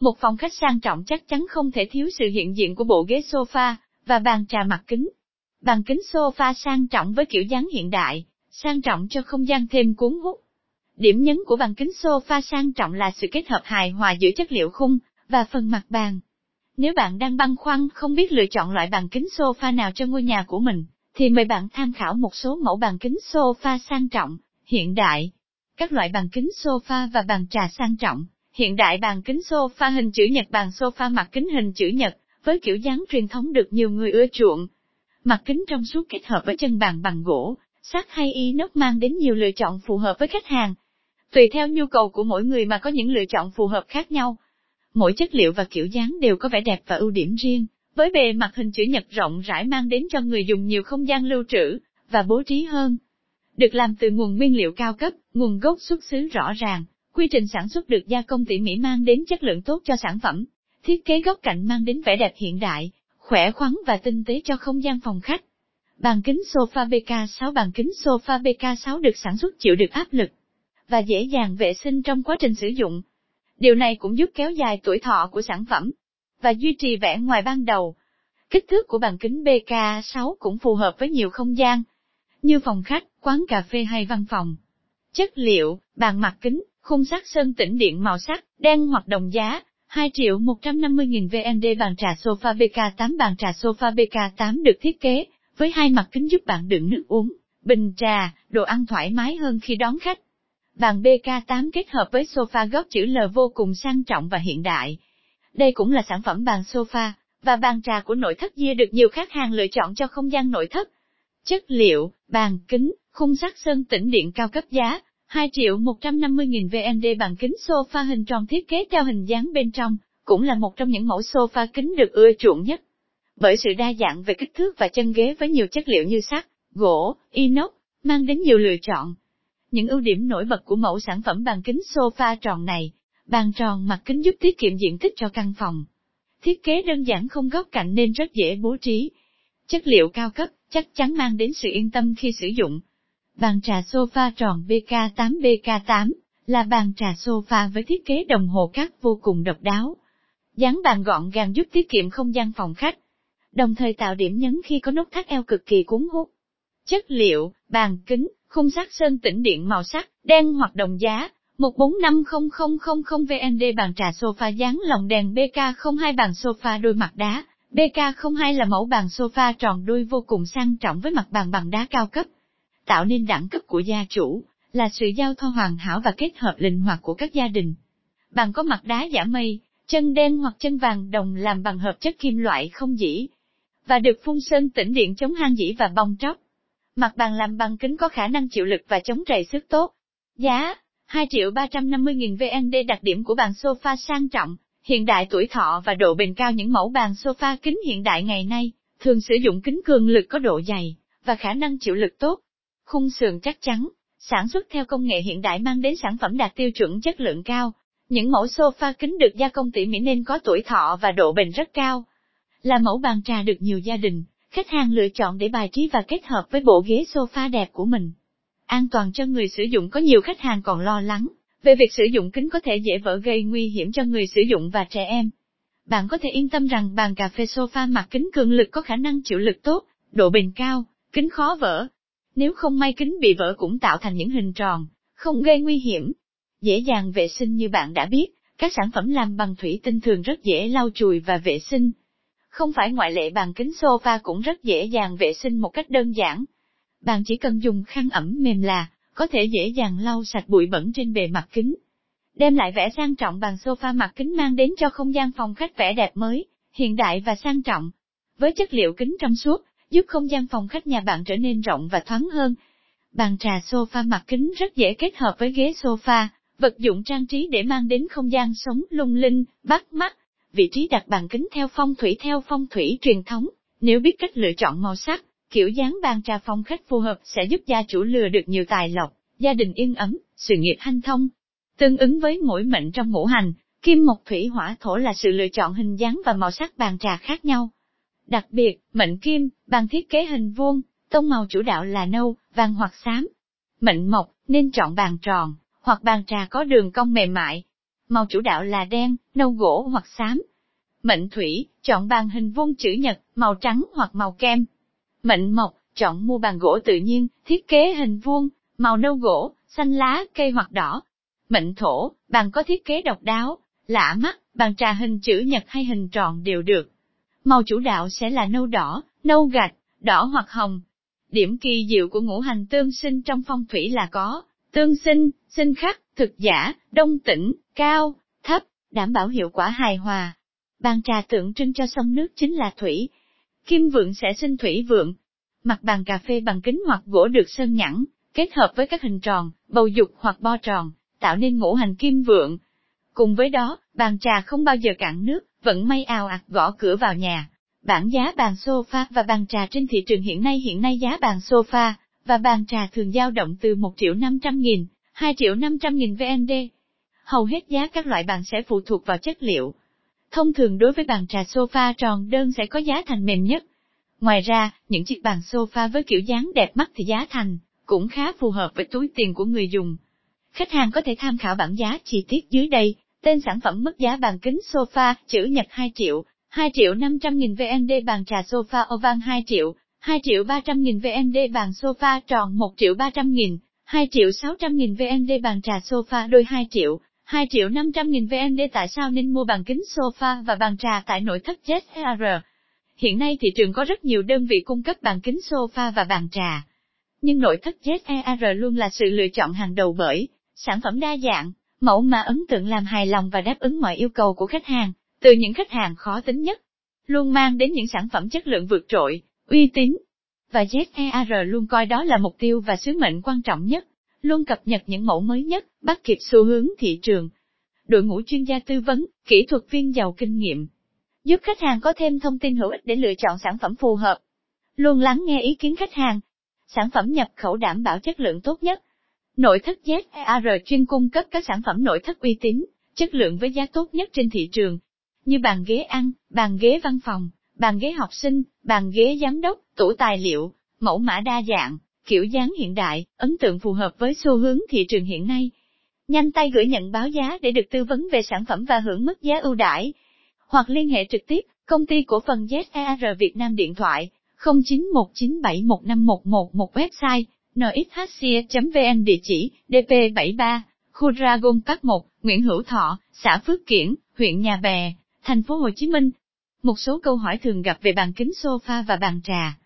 Một phòng khách sang trọng chắc chắn không thể thiếu sự hiện diện của bộ ghế sofa, và bàn trà mặt kính. Bàn kính sofa sang trọng với kiểu dáng hiện đại, sang trọng cho không gian thêm cuốn hút. Điểm nhấn của bàn kính sofa sang trọng là sự kết hợp hài hòa giữa chất liệu khung và phần mặt bàn. Nếu bạn đang băn khoăn không biết lựa chọn loại bàn kính sofa nào cho ngôi nhà của mình, thì mời bạn tham khảo một số mẫu bàn kính sofa sang trọng, hiện đại. Các loại bàn kính sofa và bàn trà sang trọng, hiện đại bàn kính sofa hình chữ nhật bàn sofa mặt kính hình chữ nhật, với kiểu dáng truyền thống được nhiều người ưa chuộng. Mặt kính trong suốt kết hợp với chân bàn bằng gỗ, sắt hay inox mang đến nhiều lựa chọn phù hợp với khách hàng. Tùy theo nhu cầu của mỗi người mà có những lựa chọn phù hợp khác nhau. Mỗi chất liệu và kiểu dáng đều có vẻ đẹp và ưu điểm riêng, với bề mặt hình chữ nhật rộng rãi mang đến cho người dùng nhiều không gian lưu trữ và bố trí hơn. Được làm từ nguồn nguyên liệu cao cấp, nguồn gốc xuất xứ rõ ràng, quy trình sản xuất được gia công tỉ mỉ mang đến chất lượng tốt cho sản phẩm. Thiết kế góc cạnh mang đến vẻ đẹp hiện đại, khỏe khoắn và tinh tế cho không gian phòng khách. Bàn kính sofa BK6 Bàn kính sofa BK6 được sản xuất chịu được áp lực và dễ dàng vệ sinh trong quá trình sử dụng. Điều này cũng giúp kéo dài tuổi thọ của sản phẩm và duy trì vẻ ngoài ban đầu. Kích thước của bàn kính BK6 cũng phù hợp với nhiều không gian, như phòng khách, quán cà phê hay văn phòng. Chất liệu, bàn mặt kính, khung sắt sơn tĩnh điện màu sắc, đen hoặc đồng giá, 2 triệu 150.000 VND bàn trà sofa BK8 Bàn trà sofa BK8 được thiết kế với hai mặt kính giúp bạn đựng nước uống, bình trà, đồ ăn thoải mái hơn khi đón khách. Bàn BK8 kết hợp với sofa góc chữ L vô cùng sang trọng và hiện đại. Đây cũng là sản phẩm bàn sofa và bàn trà của nội thất Dia được nhiều khách hàng lựa chọn cho không gian nội thất. Chất liệu, bàn kính, khung sắt sơn tĩnh điện cao cấp giá, 2 triệu 150.000 VND bàn kính sofa hình tròn thiết kế theo hình dáng bên trong, cũng là một trong những mẫu sofa kính được ưa chuộng nhất. Bởi sự đa dạng về kích thước và chân ghế với nhiều chất liệu như sắt, gỗ, inox, mang đến nhiều lựa chọn. Những ưu điểm nổi bật của mẫu sản phẩm bàn kính sofa tròn này, bàn tròn mặt kính giúp tiết kiệm diện tích cho căn phòng. Thiết kế đơn giản không góc cạnh nên rất dễ bố trí. Chất liệu cao cấp, chắc chắn mang đến sự yên tâm khi sử dụng. Bàn trà sofa tròn BK8 BK8 là bàn trà sofa với thiết kế đồng hồ cát vô cùng độc đáo. Dáng bàn gọn gàng giúp tiết kiệm không gian phòng khách, đồng thời tạo điểm nhấn khi có nút thắt eo cực kỳ cuốn hút. Chất liệu, bàn kính, khung sắt sơn tĩnh điện màu sắc, đen hoặc đồng giá, 1450000 VND bàn trà sofa dáng lồng đèn BK02 bàn sofa đôi mặt đá. BK02 là mẫu bàn sofa tròn đuôi vô cùng sang trọng với mặt bàn bằng đá cao cấp. Tạo nên đẳng cấp của gia chủ, là sự giao thoa hoàn hảo và kết hợp linh hoạt của các gia đình. Bàn có mặt đá giả mây, chân đen hoặc chân vàng đồng làm bằng hợp chất kim loại không dĩ và được phun sơn tĩnh điện chống hang dĩ và bong tróc. Mặt bàn làm bằng kính có khả năng chịu lực và chống trầy sức tốt. Giá 2 triệu 350.000 VND đặc điểm của bàn sofa sang trọng, hiện đại tuổi thọ và độ bền cao những mẫu bàn sofa kính hiện đại ngày nay, thường sử dụng kính cường lực có độ dày, và khả năng chịu lực tốt. Khung sườn chắc chắn, sản xuất theo công nghệ hiện đại mang đến sản phẩm đạt tiêu chuẩn chất lượng cao. Những mẫu sofa kính được gia công tỉ mỉ nên có tuổi thọ và độ bền rất cao. Là mẫu bàn trà được nhiều gia đình, khách hàng lựa chọn để bài trí và kết hợp với bộ ghế sofa đẹp của mình. An toàn cho người sử dụng có nhiều khách hàng còn lo lắng về việc sử dụng kính có thể dễ vỡ gây nguy hiểm cho người sử dụng và trẻ em. Bạn có thể yên tâm rằng bàn cà phê sofa mặt kính cường lực có khả năng chịu lực tốt, độ bền cao, kính khó vỡ. Nếu không may kính bị vỡ cũng tạo thành những hình tròn, không gây nguy hiểm. Dễ dàng vệ sinh như bạn đã biết, các sản phẩm làm bằng thủy tinh thường rất dễ lau chùi và vệ sinh. Không phải ngoại lệ bàn kính sofa cũng rất dễ dàng vệ sinh một cách đơn giản. Bạn chỉ cần dùng khăn ẩm mềm là, có thể dễ dàng lau sạch bụi bẩn trên bề mặt kính. Đem lại vẻ sang trọng bàn sofa mặt kính mang đến cho không gian phòng khách vẻ đẹp mới, hiện đại và sang trọng. Với chất liệu kính trong suốt, giúp không gian phòng khách nhà bạn trở nên rộng và thoáng hơn. Bàn trà sofa mặt kính rất dễ kết hợp với ghế sofa, vật dụng trang trí để mang đến không gian sống lung linh, bắt mắt. Vị trí đặt bàn kính theo phong thủy theo phong thủy truyền thống, nếu biết cách lựa chọn màu sắc, kiểu dáng bàn trà phòng khách phù hợp sẽ giúp gia chủ lừa được nhiều tài lộc, gia đình yên ấm, sự nghiệp hanh thông. Tương ứng với mỗi mệnh trong ngũ hành, kim mộc thủy hỏa thổ là sự lựa chọn hình dáng và màu sắc bàn trà khác nhau. Đặc biệt, mệnh kim, bàn thiết kế hình vuông, tông màu chủ đạo là nâu, vàng hoặc xám. Mệnh mộc, nên chọn bàn tròn, hoặc bàn trà có đường cong mềm mại. Màu chủ đạo là đen, nâu gỗ hoặc xám. Mệnh thủy, chọn bàn hình vuông chữ nhật, màu trắng hoặc màu kem. Mệnh mộc, chọn mua bàn gỗ tự nhiên, thiết kế hình vuông, màu nâu gỗ, xanh lá, cây hoặc đỏ. Mệnh thổ, bàn có thiết kế độc đáo, lạ mắt, bàn trà hình chữ nhật hay hình tròn đều được. Màu chủ đạo sẽ là nâu đỏ, nâu gạch, đỏ hoặc hồng. Điểm kỳ diệu của ngũ hành tương sinh trong phong thủy là có, tương sinh, sinh khắc, thực giả, đông tĩnh, cao, thấp, đảm bảo hiệu quả hài hòa. Bàn trà tượng trưng cho sông nước chính là thủy. Kim vượng sẽ sinh thủy vượng. Mặt bàn cà phê bằng kính hoặc gỗ được sơn nhẵn, kết hợp với các hình tròn, bầu dục hoặc bo tròn, tạo nên ngũ hành kim vượng. Cùng với đó, bàn trà không bao giờ cạn nước, vẫn may ào ạt gõ cửa vào nhà. Bản giá bàn sofa và bàn trà trên thị trường hiện nay hiện nay giá bàn sofa và bàn trà thường dao động từ 1 triệu 500 nghìn, 2 triệu 500 nghìn VND. Hầu hết giá các loại bàn sẽ phụ thuộc vào chất liệu. Thông thường đối với bàn trà sofa tròn đơn sẽ có giá thành mềm nhất. Ngoài ra, những chiếc bàn sofa với kiểu dáng đẹp mắt thì giá thành cũng khá phù hợp với túi tiền của người dùng. Khách hàng có thể tham khảo bảng giá chi tiết dưới đây, tên sản phẩm mức giá bàn kính sofa, chữ nhật 2 triệu, 2 triệu 500 nghìn VND bàn trà sofa oval 2 triệu, 2 triệu 300 nghìn VND bàn sofa tròn 1 triệu 300 nghìn, 2 triệu 600 nghìn VND bàn trà sofa đôi 2 triệu, 2 triệu 500 nghìn VND tại sao nên mua bàn kính sofa và bàn trà tại nội thất ZR? Hiện nay thị trường có rất nhiều đơn vị cung cấp bàn kính sofa và bàn trà. Nhưng nội thất ZER luôn là sự lựa chọn hàng đầu bởi sản phẩm đa dạng, mẫu mà ấn tượng làm hài lòng và đáp ứng mọi yêu cầu của khách hàng, từ những khách hàng khó tính nhất, luôn mang đến những sản phẩm chất lượng vượt trội, uy tín. Và ZER luôn coi đó là mục tiêu và sứ mệnh quan trọng nhất, luôn cập nhật những mẫu mới nhất, bắt kịp xu hướng thị trường. Đội ngũ chuyên gia tư vấn, kỹ thuật viên giàu kinh nghiệm, giúp khách hàng có thêm thông tin hữu ích để lựa chọn sản phẩm phù hợp. Luôn lắng nghe ý kiến khách hàng. Sản phẩm nhập khẩu đảm bảo chất lượng tốt nhất. Nội thất ZAR chuyên cung cấp các sản phẩm nội thất uy tín, chất lượng với giá tốt nhất trên thị trường, như bàn ghế ăn, bàn ghế văn phòng, bàn ghế học sinh, bàn ghế giám đốc, tủ tài liệu, mẫu mã đa dạng, kiểu dáng hiện đại, ấn tượng phù hợp với xu hướng thị trường hiện nay. Nhanh tay gửi nhận báo giá để được tư vấn về sản phẩm và hưởng mức giá ưu đãi. Hoặc liên hệ trực tiếp, công ty cổ phần ZAR Việt Nam điện thoại 0919715111 website nxhc.vn địa chỉ DP73, khu Dragon Park 1, Nguyễn Hữu Thọ, xã Phước Kiển, huyện Nhà Bè, thành phố Hồ Chí Minh. Một số câu hỏi thường gặp về bàn kính sofa và bàn trà.